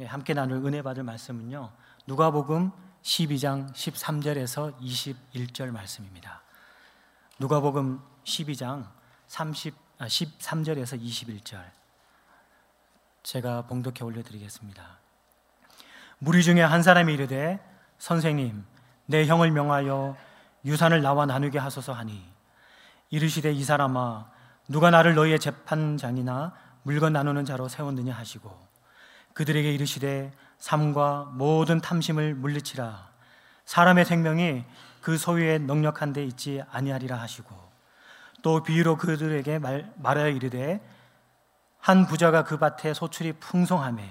네, 함께 나눌 은혜 받을 말씀은요. 누가복음 12장 13절에서 21절 말씀입니다. 누가복음 12장 30 아, 13절에서 21절 제가 봉독해 올려 드리겠습니다. 무리 중에 한 사람이 이르되 선생님 내 형을 명하여 유산을 나와 나누게 하소서 하니 이르시되 이 사람아 누가 나를 너희의 재판장이나 물건 나누는 자로 세웠느냐 하시고 그들에게 이르시되 삶과 모든 탐심을 물리치라. 사람의 생명이 그 소유에 넉넉한 데 있지 아니하리라 하시고 또 비유로 그들에게 말, 말하여 이르되 한 부자가 그 밭에 소출이 풍성함에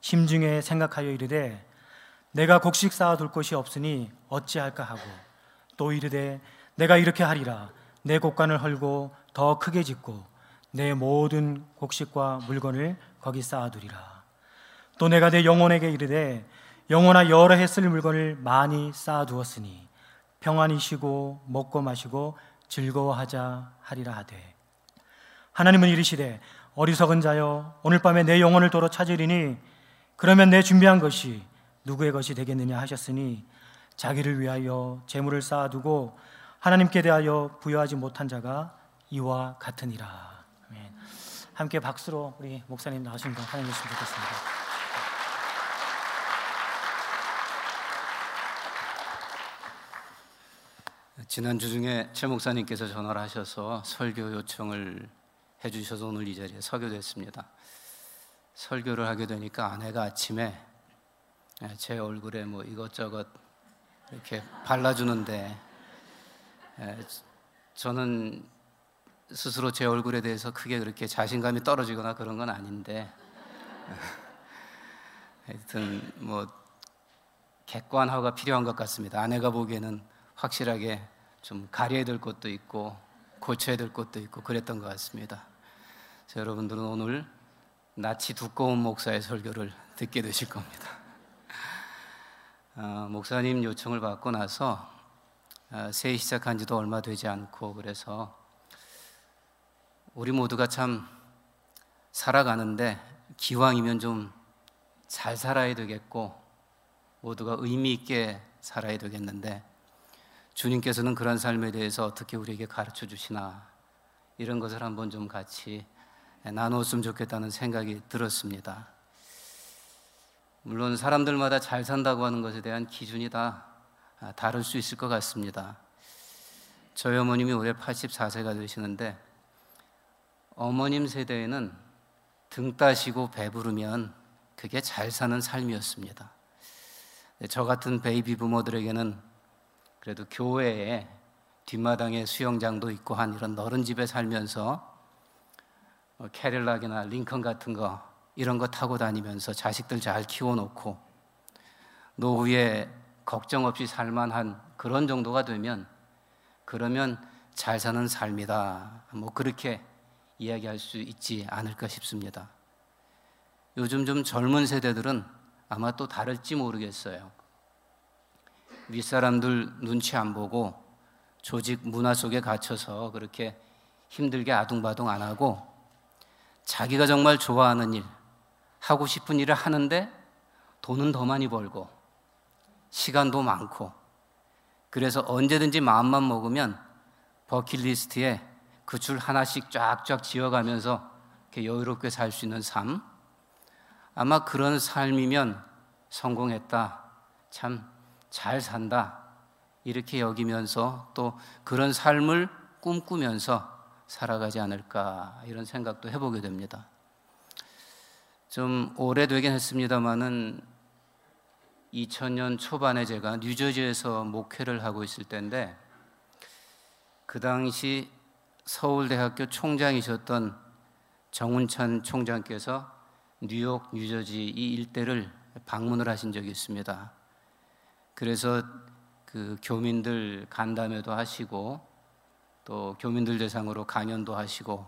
심중에 생각하여 이르되 내가 곡식 쌓아 둘 곳이 없으니 어찌할까 하고 또 이르되 내가 이렇게 하리라. 내 곡간을 헐고 더 크게 짓고 내 모든 곡식과 물건을 거기 쌓아두리라 또 내가 내 영혼에게 이르되 영혼아 여러 해 쓸 물건을 많이 쌓아두었으니 평안히 쉬고 먹고 마시고 즐거워하자 하리라 하되 하나님은 이르시되 어리석은 자여 오늘 밤에 내 영혼을 도로 찾으리니 그러면 내 준비한 것이 누구의 것이 되겠느냐 하셨으니 자기를 위하여 재물을 쌓아두고 하나님께 대하여 부여하지 못한 자가 이와 같으니라. 아멘. 함께 박수로 우리 목사님 나오신 거 환영해 주시면 좋겠습니다. 지난주 중에 최 목사님께서 전화를 하셔서 설교 요청을 해주셔서 오늘 이 자리에 서게 됐습니다. 설교를 하게 되니까 아내가 아침에 제 얼굴에 뭐 이것저것 이렇게 발라주는데 저는 스스로 제 얼굴에 대해서 크게 그렇게 자신감이 떨어지거나 그런 건 아닌데 하여튼 뭐 객관화가 필요한 것 같습니다. 아내가 보기에는 확실하게 좀 가려야 될 것도 있고 고쳐야 될 것도 있고 그랬던 것 같습니다. 여러분들은 오늘 낯이 두꺼운 목사의 설교를 듣게 되실 겁니다. 어, 목사님 요청을 받고 나서 어, 새해 시작한 지도 얼마 되지 않고 그래서 우리 모두가 참 살아가는데 기왕이면 좀 잘 살아야 되겠고 모두가 의미 있게 살아야 되겠는데 주님께서는 그런 삶에 대해서 어떻게 우리에게 가르쳐 주시나 이런 것을 한번 좀 같이 나누었으면 좋겠다는 생각이 들었습니다. 물론 사람들마다 잘 산다고 하는 것에 대한 기준이 다 다를 수 있을 것 같습니다. 저희 어머님이 올해 84세가 되시는데 어머님 세대에는 등 따시고 배부르면 그게 잘 사는 삶이었습니다. 저 같은 베이비 부모들에게는 그래도 교회에 뒷마당에 수영장도 있고 한 이런 너른 집에 살면서 뭐 캐릴락이나 링컨 같은 거 이런 거 타고 다니면서 자식들 잘 키워놓고 노후에 걱정 없이 살만한 그런 정도가 되면 그러면 잘 사는 삶이다. 뭐 그렇게 이야기할 수 있지 않을까 싶습니다. 요즘 좀 젊은 세대들은 아마 또 다를지 모르겠어요. 윗사람들 눈치 안 보고 조직 문화 속에 갇혀서 그렇게 힘들게 아둥바둥 안 하고 자기가 정말 좋아하는 일, 하고 싶은 일을 하는데 돈은 더 많이 벌고 시간도 많고 그래서 언제든지 마음만 먹으면 버킷리스트에 그 줄 하나씩 쫙쫙 지어가면서 이렇게 여유롭게 살 수 있는 삶. 아마 그런 삶이면 성공했다. 참 잘 산다 이렇게 여기면서 또 그런 삶을 꿈꾸면서 살아가지 않을까 이런 생각도 해보게 됩니다. 좀 오래되긴 했습니다만은 2000년 초반에 제가 뉴저지에서 목회를 하고 있을 때인데 그 당시 서울대학교 총장이셨던 정운찬 총장께서 뉴욕, 뉴저지 이 일대를 방문을 하신 적이 있습니다. 그래서 그 교민들 간담회도 하시고 또 교민들 대상으로 강연도 하시고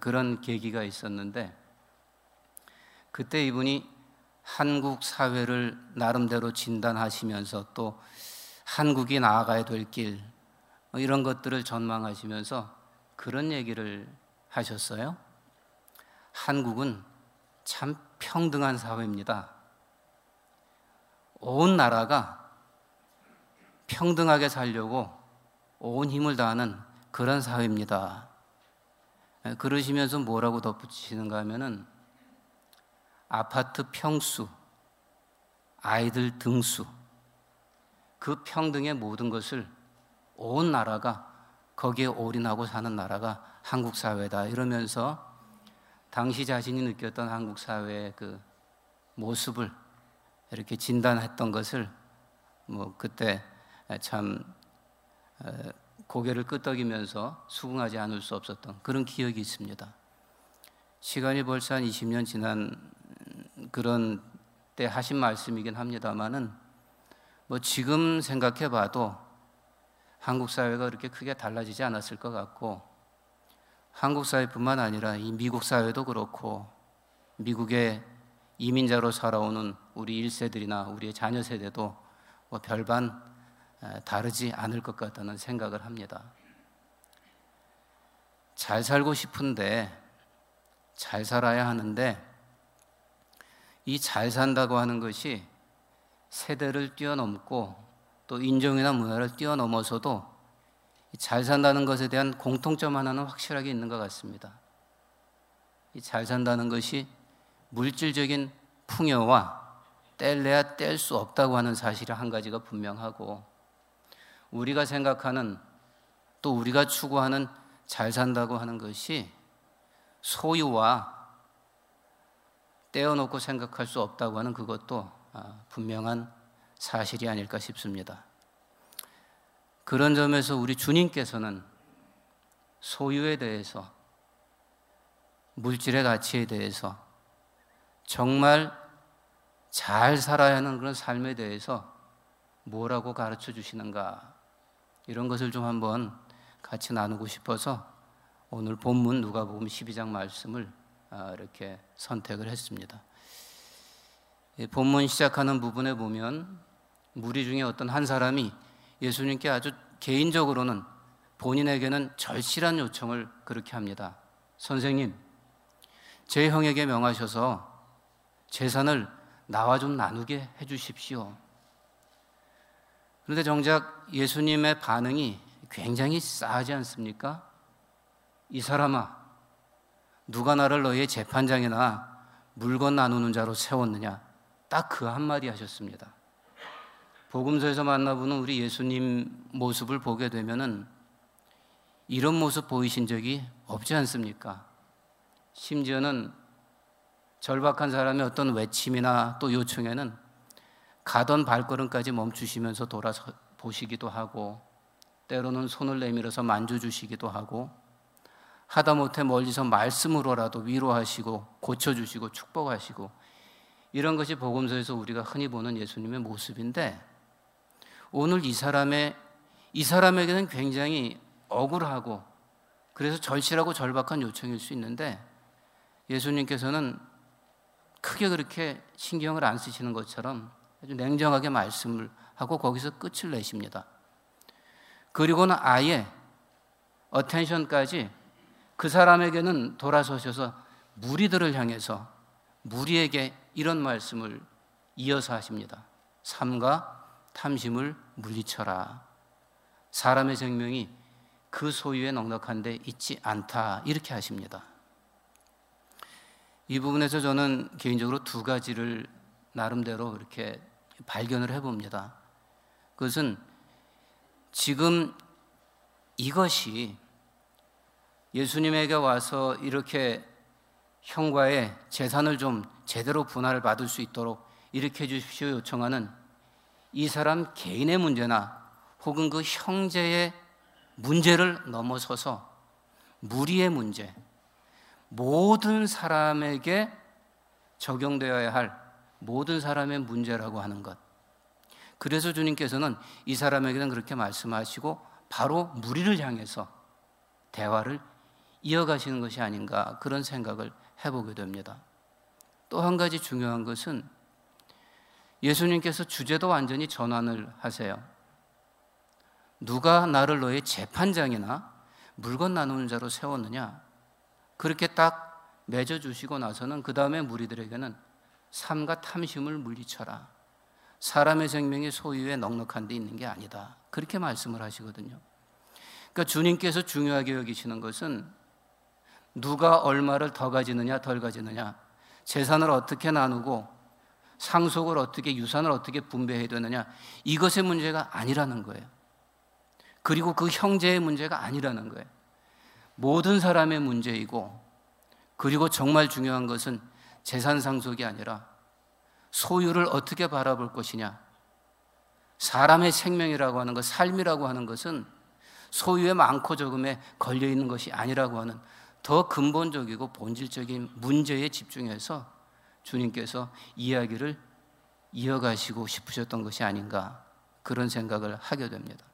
그런 계기가 있었는데 그때 이분이 한국 사회를 나름대로 진단하시면서 또 한국이 나아가야 될길 뭐 이런 것들을 전망하시면서 그런 얘기를 하셨어요. 한국은 참 평등한 사회입니다. 온 나라가 평등하게 살려고 온 힘을 다하는 그런 사회입니다. 그러시면서 뭐라고 덧붙이시는가 하면은 아파트 평수, 아이들 등수, 그 평등의 모든 것을 온 나라가 거기에 올인하고 사는 나라가 한국 사회다 이러면서 당시 자신이 느꼈던 한국 사회의 그 모습을 이렇게 진단했던 것을 뭐 그때 참 고개를 끄덕이면서 수긍하지 않을 수 없었던 그런 기억이 있습니다. 시간이 벌써 한 20년 지난 그런 때 하신 말씀이긴 합니다만은 뭐 지금 생각해 봐도 한국 사회가 그렇게 크게 달라지지 않았을 것 같고 한국 사회뿐만 아니라 이 미국 사회도 그렇고 미국의 이민자로 살아오는 우리 1세들이나 우리의 자녀 세대도 뭐 별반 다르지 않을 것 같다는 생각을 합니다. 잘 살고 싶은데 잘 살아야 하는데 이 잘 산다고 하는 것이 세대를 뛰어넘고 또 인종이나 문화를 뛰어넘어서도 잘 산다는 것에 대한 공통점 하나는 확실하게 있는 것 같습니다. 잘 산다는 것이 물질적인 풍요와 뗄래야 뗄 수 없다고 하는 사실이 한 가지가 분명하고 우리가 생각하는 또 우리가 추구하는 잘 산다고 하는 것이 소유와 떼어놓고 생각할 수 없다고 하는 그것도 아, 분명한 사실이 아닐까 싶습니다. 그런 점에서 우리 주님께서는 소유에 대해서 물질의 가치에 대해서 정말 잘 살아야 하는 그런 삶에 대해서 뭐라고 가르쳐 주시는가 이런 것을 좀 한번 같이 나누고 싶어서 오늘 본문 누가복음 12장 말씀을 아, 이렇게 선택을 했습니다. 본문 시작하는 부분에 보면 무리 중에 어떤 한 사람이 예수님께 아주 개인적으로는 본인에게는 절실한 요청을 그렇게 합니다. 선생님, 제 형에게 명하셔서 재산을 나와 좀 나누게 해 주십시오. 그런데 정작 예수님의 반응이 굉장히 싸하지 않습니까? 이 사람아, 누가 나를 너의 재판장이나 물건 나누는 자로 세웠느냐? 딱 그 한마디 하셨습니다. 복음서에서 만나보는 우리 예수님 모습을 보게 되면은 이런 모습 보이신 적이 없지 않습니까? 심지어는 절박한 사람의 어떤 외침이나 또 요청에는 가던 발걸음까지 멈추시면서 돌아서 보시기도 하고 때로는 손을 내밀어서 만져 주시기도 하고 하다못해 멀리서 말씀으로라도 위로하시고 고쳐주시고 축복하시고 이런 것이 복음서에서 우리가 흔히 보는 예수님의 모습인데 오늘 이 사람의 이 사람에게는 굉장히 억울하고 그래서 절실하고 절박한 요청일 수 있는데 예수님께서는 크게 그렇게 신경을 안 쓰시는 것처럼 아주 냉정하게 말씀을 하고 거기서 끝을 내십니다. 그리고는 아예 어텐션까지 그 사람에게는 돌아서셔서 무리들을 향해서 무리에게 이런 말씀을 이어서 하십니다. 삼가 탐심을 물리쳐라. 사람의 생명이 그 소유에 넉넉한데 있지 않다. 이렇게 하십니다. 이 부분에서 저는 개인적으로 두 가지를 나름대로 이렇게 발견을 해봅니다. 그것은 지금 이것이 예수님에게 와서 이렇게 형과의 재산을 좀 제대로 분할을 받을 수 있도록 이렇게 해주십시오 요청하는 이 사람 개인의 문제나 혹은 그 형제의 문제를 넘어서서 무리의 문제, 모든 사람에게 적용되어야 할 모든 사람의 문제라고 하는 것. 그래서 주님께서는 이 사람에게는 그렇게 말씀하시고 바로 무리를 향해서 대화를 이어가시는 것이 아닌가 그런 생각을 해보게 됩니다. 또 한 가지 중요한 것은 예수님께서 주제도 완전히 전환을 하세요. 누가 나를 너의 재판장이나 물건 나누는 자로 세웠느냐? 그렇게 딱 맺어주시고 나서는 그 다음에 무리들에게는 삶과 탐심을 물리쳐라. 사람의 생명이 소유에 넉넉한 데 있는 게 아니다. 그렇게 말씀을 하시거든요. 그러니까 주님께서 중요하게 여기시는 것은 누가 얼마를 더 가지느냐 덜 가지느냐 재산을 어떻게 나누고 상속을 어떻게 유산을 어떻게 분배해야 되느냐 이것의 문제가 아니라는 거예요. 그리고 그 형제의 문제가 아니라는 거예요. 모든 사람의 문제이고 그리고 정말 중요한 것은 재산 상속이 아니라 소유를 어떻게 바라볼 것이냐. 사람의 생명이라고 하는 것, 삶이라고 하는 것은 소유의 많고 적음에 걸려 있는 것이 아니라고 하는 더 근본적이고 본질적인 문제에 집중해서 주님께서 이야기를 이어가시고 싶으셨던 것이 아닌가 그런 생각을 하게 됩니다.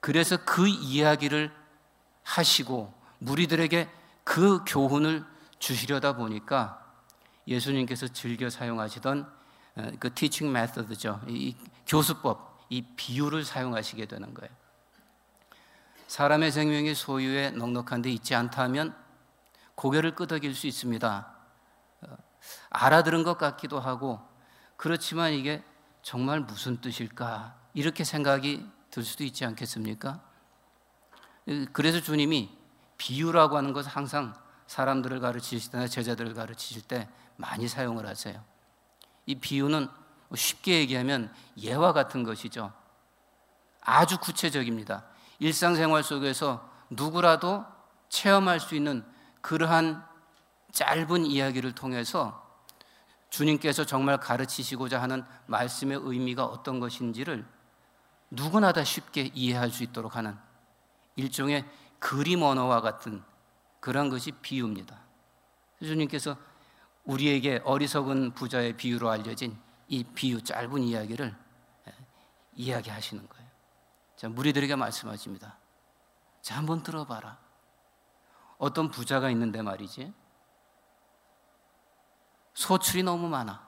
그래서 그 이야기를 하시고 무리들에게 그 교훈을 주시려다 보니까 예수님께서 즐겨 사용하시던 어, 그 티칭 메서드죠. 이 교수법, 이 비유를 사용하시게 되는 거예요. 사람의 생명이 소유에 넉넉한 데 있지 않다면 고개를 끄덕일 수 있습니다. 어, 알아들은 것 같기도 하고 그렇지만 이게 정말 무슨 뜻일까? 이렇게 생각이 들 수도 있지 않겠습니까? 그래서 주님이 비유라고 하는 것을 항상 사람들을 가르치실 때나 제자들을 가르치실 때 많이 사용을 하세요. 이 비유는 쉽게 얘기하면 예와 같은 것이죠. 아주 구체적입니다. 일상생활 속에서 누구라도 체험할 수 있는 그러한 짧은 이야기를 통해서 주님께서 정말 가르치시고자 하는 말씀의 의미가 어떤 것인지를 누구나 다 쉽게 이해할 수 있도록 하는 일종의 그림 언어와 같은 그런 것이 비유입니다. 주님께서 우리에게 어리석은 부자의 비유로 알려진 이 비유 짧은 이야기를 예, 이야기하시는 거예요. 자, 무리들에게 말씀하십니다. 자, 한번 들어봐라. 어떤 부자가 있는데 말이지. 소출이 너무 많아.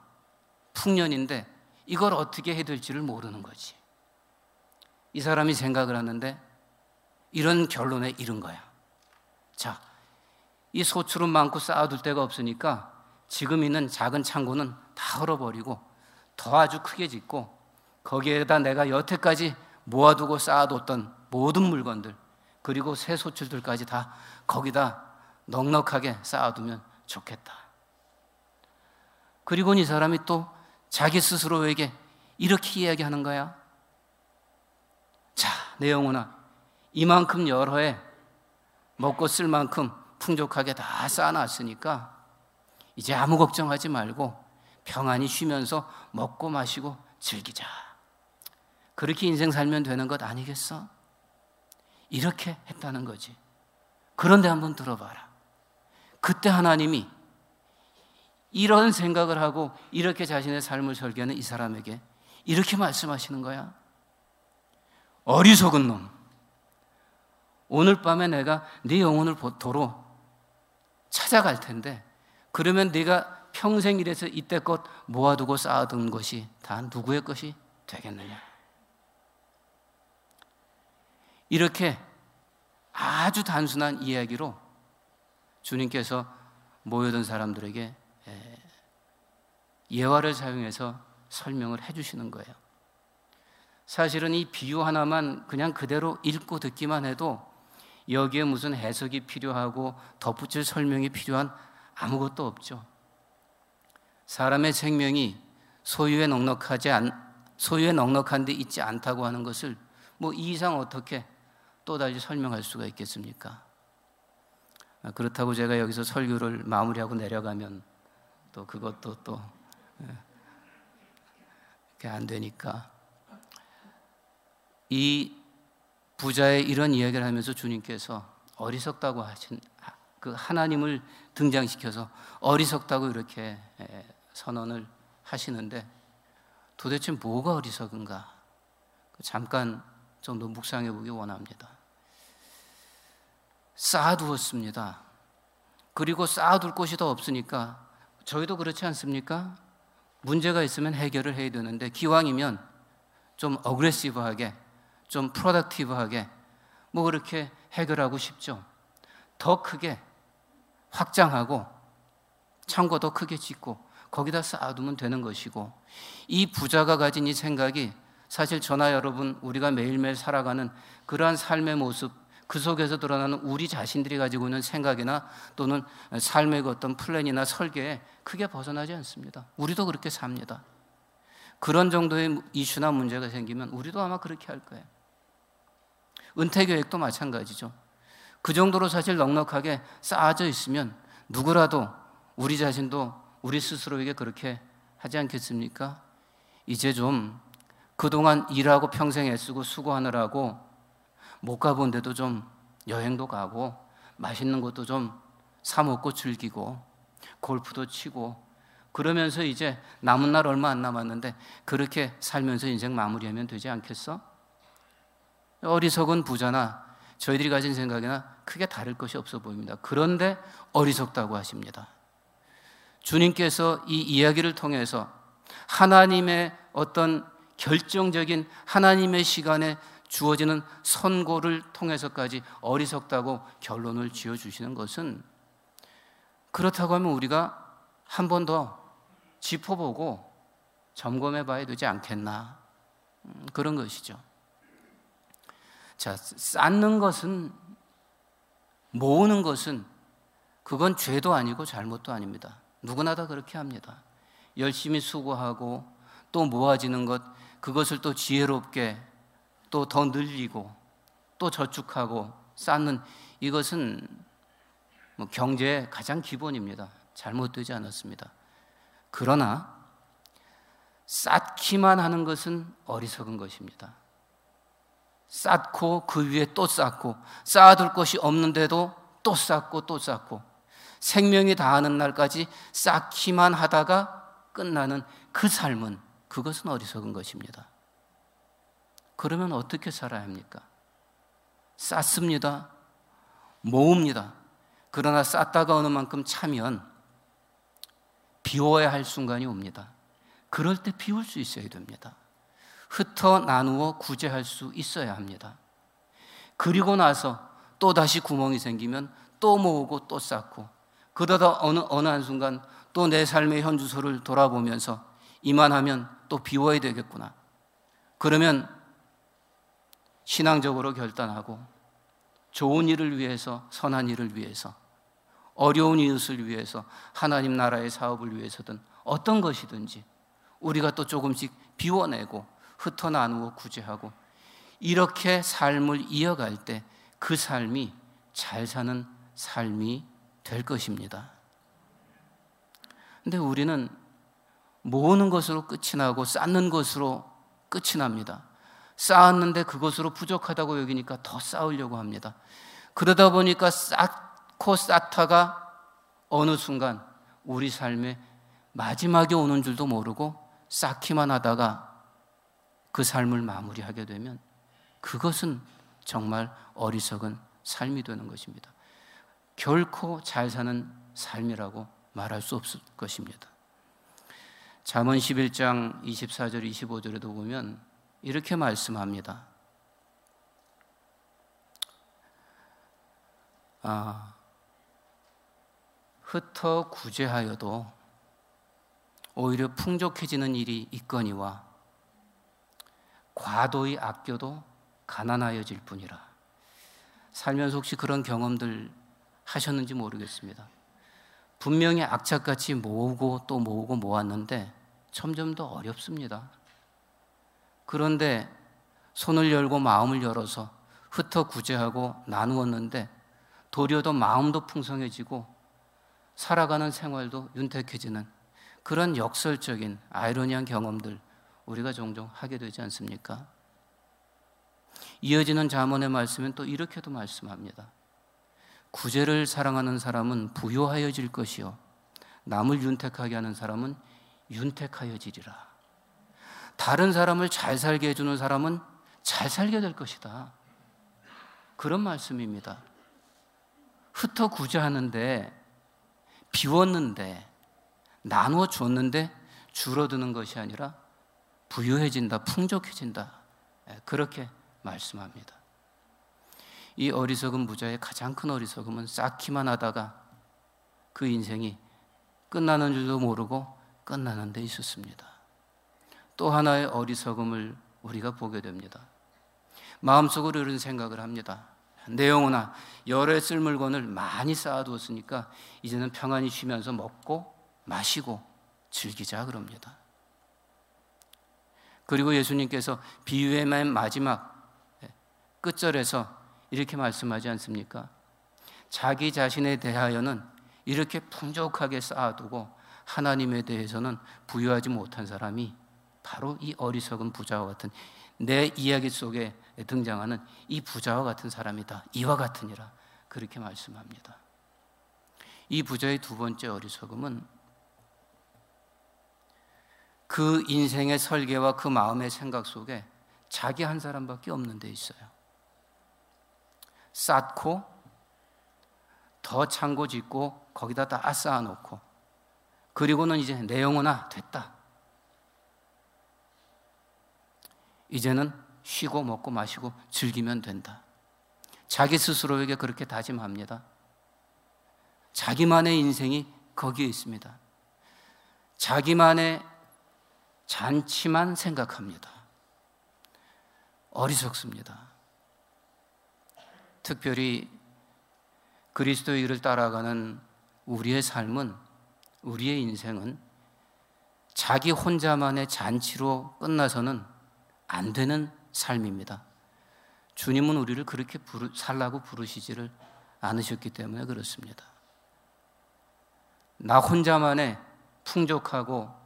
풍년인데 이걸 어떻게 해야 될지를 모르는 거지. 이 사람이 생각을 하는데 이런 결론에 이른 거야. 자, 이 소출은 많고 쌓아둘 데가 없으니까 지금 있는 작은 창고는 다 헐어버리고 더 아주 크게 짓고 거기에다 내가 여태까지 모아두고 쌓아뒀던 모든 물건들 그리고 새 소출들까지 다 거기다 넉넉하게 쌓아두면 좋겠다. 그리고 이 사람이 또 자기 스스로에게 이렇게 이야기하는 거야. 자, 내 영혼아, 이만큼 여러 해 먹고 쓸 만큼 풍족하게 다 쌓아놨으니까 이제 아무 걱정하지 말고 평안히 쉬면서 먹고 마시고 즐기자. 그렇게 인생 살면 되는 것 아니겠어? 이렇게 했다는 거지. 그런데 한번 들어봐라. 그때 하나님이 이런 생각을 하고 이렇게 자신의 삶을 설계하는 이 사람에게 이렇게 말씀하시는 거야. 어리석은 놈. 오늘 밤에 내가 네 영혼을 도로 찾아갈 텐데 그러면 네가 평생 일에서 이때껏 모아두고 쌓아둔 것이 다 누구의 것이 되겠느냐? 이렇게 아주 단순한 이야기로 주님께서 모여든 사람들에게 예화를 사용해서 설명을 해 주시는 거예요. 사실은 이 비유 하나만 그냥 그대로 읽고 듣기만 해도 여기에 무슨 해석이 필요하고 덧붙일 설명이 필요한 아무것도 없죠. 사람의 생명이 소유에 넉넉하지 않, 소유에 넉넉한 데 있지 않다고 하는 것을 뭐이 이상 어떻게 또다시 설명할 수가 있겠습니까? 아, 그렇다고 제가 여기서 설교를 마무리하고 내려가면 또 그것도 또 예, 안 되니까 이 부자의 이런 이야기를 하면서 주님께서 어리석다고 하신 그 하나님을 등장시켜서 어리석다고 이렇게 선언을 하시는데 도대체 뭐가 어리석은가? 그 잠깐 정도 묵상해 보기 원합니다. 쌓아두었습니다. 그리고 쌓아둘 곳이 더 없으니까 저희도 그렇지 않습니까? 문제가 있으면 해결을 해야 되는데 기왕이면 좀 어그레시브하게 좀 프로덕티브하게 뭐 그렇게 해결하고 싶죠. 더 크게 확장하고 창고 더 크게 짓고 거기다 쌓아두면 되는 것이고 이 부자가 가진 이 생각이 사실 저나 여러분 우리가 매일매일 살아가는 그러한 삶의 모습 그 속에서 드러나는 우리 자신들이 가지고 있는 생각이나 또는 삶의 어떤 플랜이나 설계에 크게 벗어나지 않습니다. 우리도 그렇게 삽니다. 그런 정도의 이슈나 문제가 생기면 우리도 아마 그렇게 할 거예요. 은퇴 계획도 마찬가지죠. 그 정도로 사실 넉넉하게 쌓아져 있으면 누구라도 우리 자신도 우리 스스로에게 그렇게 하지 않겠습니까? 이제 좀 그동안 일하고 평생 애쓰고 수고하느라고 못 가본 데도 좀 여행도 가고 맛있는 것도 좀 사 먹고 즐기고 골프도 치고 그러면서 이제 남은 날 얼마 안 남았는데 그렇게 살면서 인생 마무리하면 되지 않겠어? 어리석은 부자나 저희들이 가진 생각이나 크게 다를 것이 없어 보입니다. 그런데 어리석다고 하십니다. 주님께서 이 이야기를 통해서 하나님의 어떤 결정적인 하나님의 시간에 주어지는 선고를 통해서까지 어리석다고 결론을 지어 주시는 것은 그렇다고 하면 우리가 한 번 더 짚어보고 점검해 봐야 되지 않겠나 음, 그런 것이죠. 자, 쌓는 것은 모으는 것은 그건 죄도 아니고 잘못도 아닙니다. 누구나 다 그렇게 합니다. 열심히 수고하고 또 모아지는 것 그것을 또 지혜롭게 또 더 늘리고 또 저축하고 쌓는 이것은 뭐 경제의 가장 기본입니다. 잘못되지 않았습니다. 그러나 쌓기만 하는 것은 어리석은 것입니다. 쌓고 그 위에 또 쌓고 쌓아둘 것이 없는데도 또 쌓고 또 쌓고 생명이 다하는 날까지 쌓기만 하다가 끝나는 그 삶은 그것은 어리석은 것입니다. 그러면 어떻게 살아야 합니까? 쌓습니다. 모읍니다. 그러나 쌓다가 어느 만큼 차면 비워야 할 순간이 옵니다. 그럴 때 비울 수 있어야 됩니다. 흩어 나누어 구제할 수 있어야 합니다. 그리고 나서 또 다시 구멍이 생기면 또 모으고 또 쌓고 그러다 어느, 어느 한 순간 또 내 삶의 현주소를 돌아보면서 이만하면 또 비워야 되겠구나. 그러면 신앙적으로 결단하고 좋은 일을 위해서, 선한 일을 위해서, 어려운 이웃을 위해서, 하나님 나라의 사업을 위해서든 어떤 것이든지 우리가 또 조금씩 비워내고 흩어 나누어 구제하고 이렇게 삶을 이어갈 때 그 삶이 잘 사는 삶이 될 것입니다. 근데 우리는 모으는 것으로 끝이 나고 쌓는 것으로 끝이 납니다. 쌓았는데 그것으로 부족하다고 여기니까 더 쌓으려고 합니다. 그러다 보니까 쌓고 쌓다가 어느 순간 우리 삶의 마지막에 오는 줄도 모르고 쌓기만 하다가 그 삶을 마무리하게 되면 그것은 정말 어리석은 삶이 되는 것입니다. 결코 잘 사는 삶이라고 말할 수 없을 것입니다. 잠언 11장 24절 25절에도 보면 이렇게 말씀합니다. 아, 흩어 구제하여도 오히려 풍족해지는 일이 있거니와 과도히 아껴도 가난하여질 뿐이라. 살면서 혹시 그런 경험들 하셨는지 모르겠습니다. 분명히 악착같이 모으고 또 모으고 모았는데 점점 더 어렵습니다. 그런데 손을 열고 마음을 열어서 흩어 구제하고 나누었는데 도리어 더 마음도 풍성해지고 살아가는 생활도 윤택해지는 그런 역설적인 아이러니한 경험들 우리가 종종 하게 되지 않습니까? 이어지는 자문의 말씀은 또 이렇게도 말씀합니다. 구제를 사랑하는 사람은 부요하여질 것이요 남을 윤택하게 하는 사람은 윤택하여지리라. 다른 사람을 잘 살게 해주는 사람은 잘 살게 될 것이다. 그런 말씀입니다. 흩어 구제하는데 비웠는데 나누어 줬는데 줄어드는 것이 아니라 부유해진다, 풍족해진다. 예, 그렇게 말씀합니다. 이 어리석은 부자의 가장 큰 어리석음은 쌓기만 하다가 그 인생이 끝나는 줄도 모르고 끝나는 데 있었습니다. 또 하나의 어리석음을 우리가 보게 됩니다. 마음속으로 이런 생각을 합니다. 내 영혼아, 열에 쓸 물건을 많이 쌓아두었으니까 이제는 평안히 쉬면서 먹고 마시고 즐기자 그럽니다. 그리고 예수님께서 비유의 맨 마지막 끝절에서 이렇게 말씀하지 않습니까? 자기 자신에 대하여는 이렇게 풍족하게 쌓아두고 하나님에 대해서는 부유하지 못한 사람이 바로 이 어리석은 부자와 같은 내 이야기 속에 등장하는 이 부자와 같은 사람이다. 이와 같으니라. 그렇게 말씀합니다. 이 부자의 두 번째 어리석음은 그 인생의 설계와 그 마음의 생각 속에 자기 한 사람밖에 없는 데 있어요. 쌓고 더 창고 짓고 거기다 다 쌓아놓고 그리고는 이제 내 영혼아 됐다. 이제는 쉬고 먹고 마시고 즐기면 된다. 자기 스스로에게 그렇게 다짐합니다. 자기만의 인생이 거기에 있습니다. 자기만의 잔치만 생각합니다. 어리석습니다. 특별히 그리스도의 일을 따라가는 우리의 삶은 우리의 인생은 자기 혼자만의 잔치로 끝나서는 안 되는 삶입니다. 주님은 우리를 그렇게 부르, 살라고 부르시지를 않으셨기 때문에 그렇습니다. 나 혼자만의 풍족하고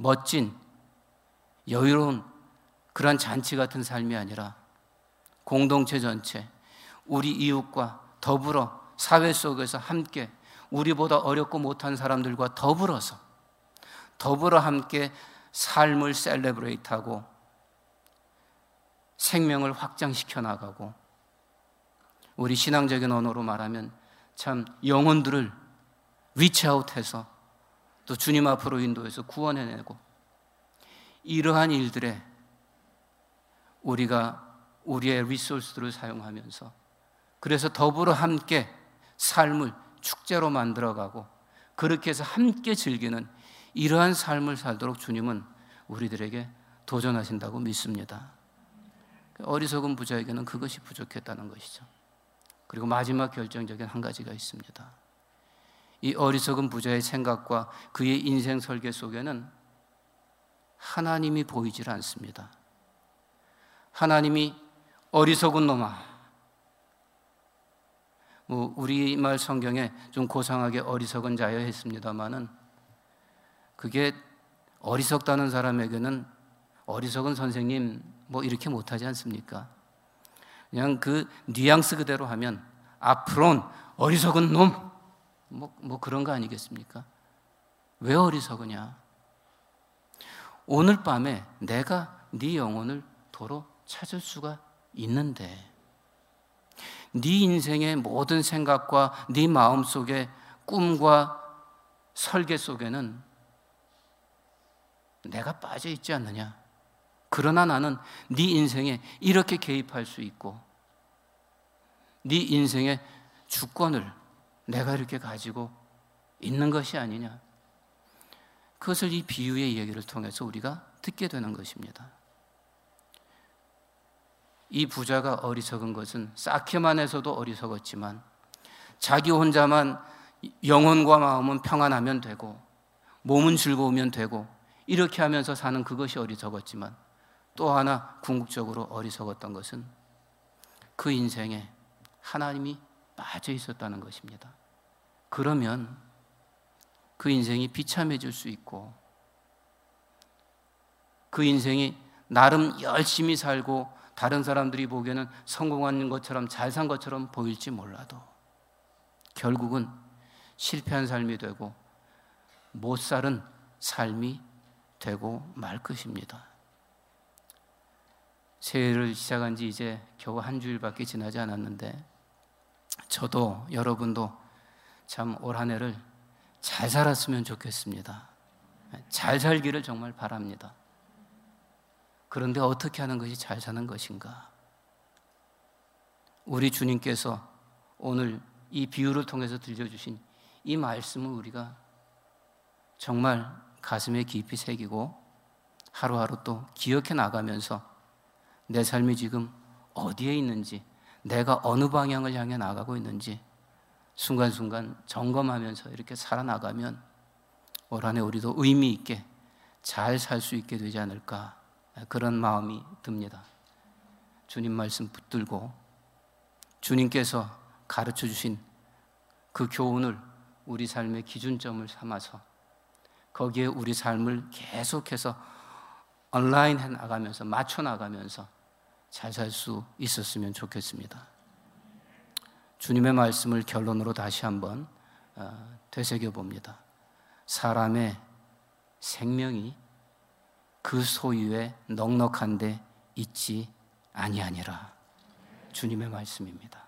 멋진 여유로운 그런 잔치 같은 삶이 아니라 공동체 전체, 우리 이웃과 더불어 사회 속에서 함께 우리보다 어렵고 못한 사람들과 더불어서 더불어 함께 삶을 셀레브레이트하고 생명을 확장시켜 나가고 우리 신앙적인 언어로 말하면 참 영혼들을 위치아웃해서 또 주님 앞으로 인도해서 구원해내고 이러한 일들에 우리가 우리의 리소스들을 사용하면서 그래서 더불어 함께 삶을 축제로 만들어가고 그렇게 해서 함께 즐기는 이러한 삶을 살도록 주님은 우리들에게 도전하신다고 믿습니다. 어리석은 부자에게는 그것이 부족했다는 것이죠. 그리고 마지막 결정적인 한 가지가 있습니다. 이 어리석은 부자의 생각과 그의 인생 설계 속에는 하나님이 보이질 않습니다. 하나님이 어리석은 놈아. 뭐 우리말 성경에 좀 고상하게 어리석은 자여 했습니다마는 그게 어리석다는 사람에게는 어리석은 선생님 뭐 이렇게 못하지 않습니까? 그냥 그 뉘앙스 그대로 하면 앞으론 어리석은 놈, 뭐, 뭐 그런 거 아니겠습니까? 왜 어리석으냐? 오늘 밤에 내가 네 영혼을 도로 찾을 수가 있는데 네 인생의 모든 생각과 네 마음 속에 꿈과 설계 속에는 내가 빠져 있지 않느냐? 그러나 나는 네 인생에 이렇게 개입할 수 있고 네 인생의 주권을 내가 이렇게 가지고 있는 것이 아니냐. 그것을 이 비유의 이야기를 통해서 우리가 듣게 되는 것입니다. 이 부자가 어리석은 것은 쌓기만 해서도 어리석었지만 자기 혼자만 영혼과 마음은 평안하면 되고 몸은 즐거우면 되고 이렇게 하면서 사는 그것이 어리석었지만 또 하나 궁극적으로 어리석었던 것은 그 인생에 하나님이 빠져 있었다는 것입니다. 그러면 그 인생이 비참해질 수 있고 그 인생이 나름 열심히 살고 다른 사람들이 보기에는 성공한 것처럼 잘 산 것처럼 보일지 몰라도 결국은 실패한 삶이 되고 못 살은 삶이 되고 말 것입니다. 새해를 시작한 지 이제 겨우 한 주일밖에 지나지 않았는데 저도 여러분도 참 올 한 해를 잘 살았으면 좋겠습니다. 잘 살기를 정말 바랍니다. 그런데 어떻게 하는 것이 잘 사는 것인가? 우리 주님께서 오늘 이 비유를 통해서 들려주신 이 말씀을 우리가 정말 가슴에 깊이 새기고 하루하루 또 기억해 나가면서 내 삶이 지금 어디에 있는지, 내가 어느 방향을 향해 나가고 있는지 순간순간 점검하면서 이렇게 살아나가면 올 한해 우리도 의미 있게 잘 살 수 있게 되지 않을까 그런 마음이 듭니다. 주님 말씀 붙들고 주님께서 가르쳐 주신 그 교훈을 우리 삶의 기준점을 삼아서 거기에 우리 삶을 계속해서 온라인 해 나가면서 맞춰 나가면서 잘 살 수 있었으면 좋겠습니다. 주님의 말씀을 결론으로 다시 한번 어, 되새겨 봅니다. 사람의 생명이 그 소유에 넉넉한데 있지 아니하니라. 주님의 말씀입니다.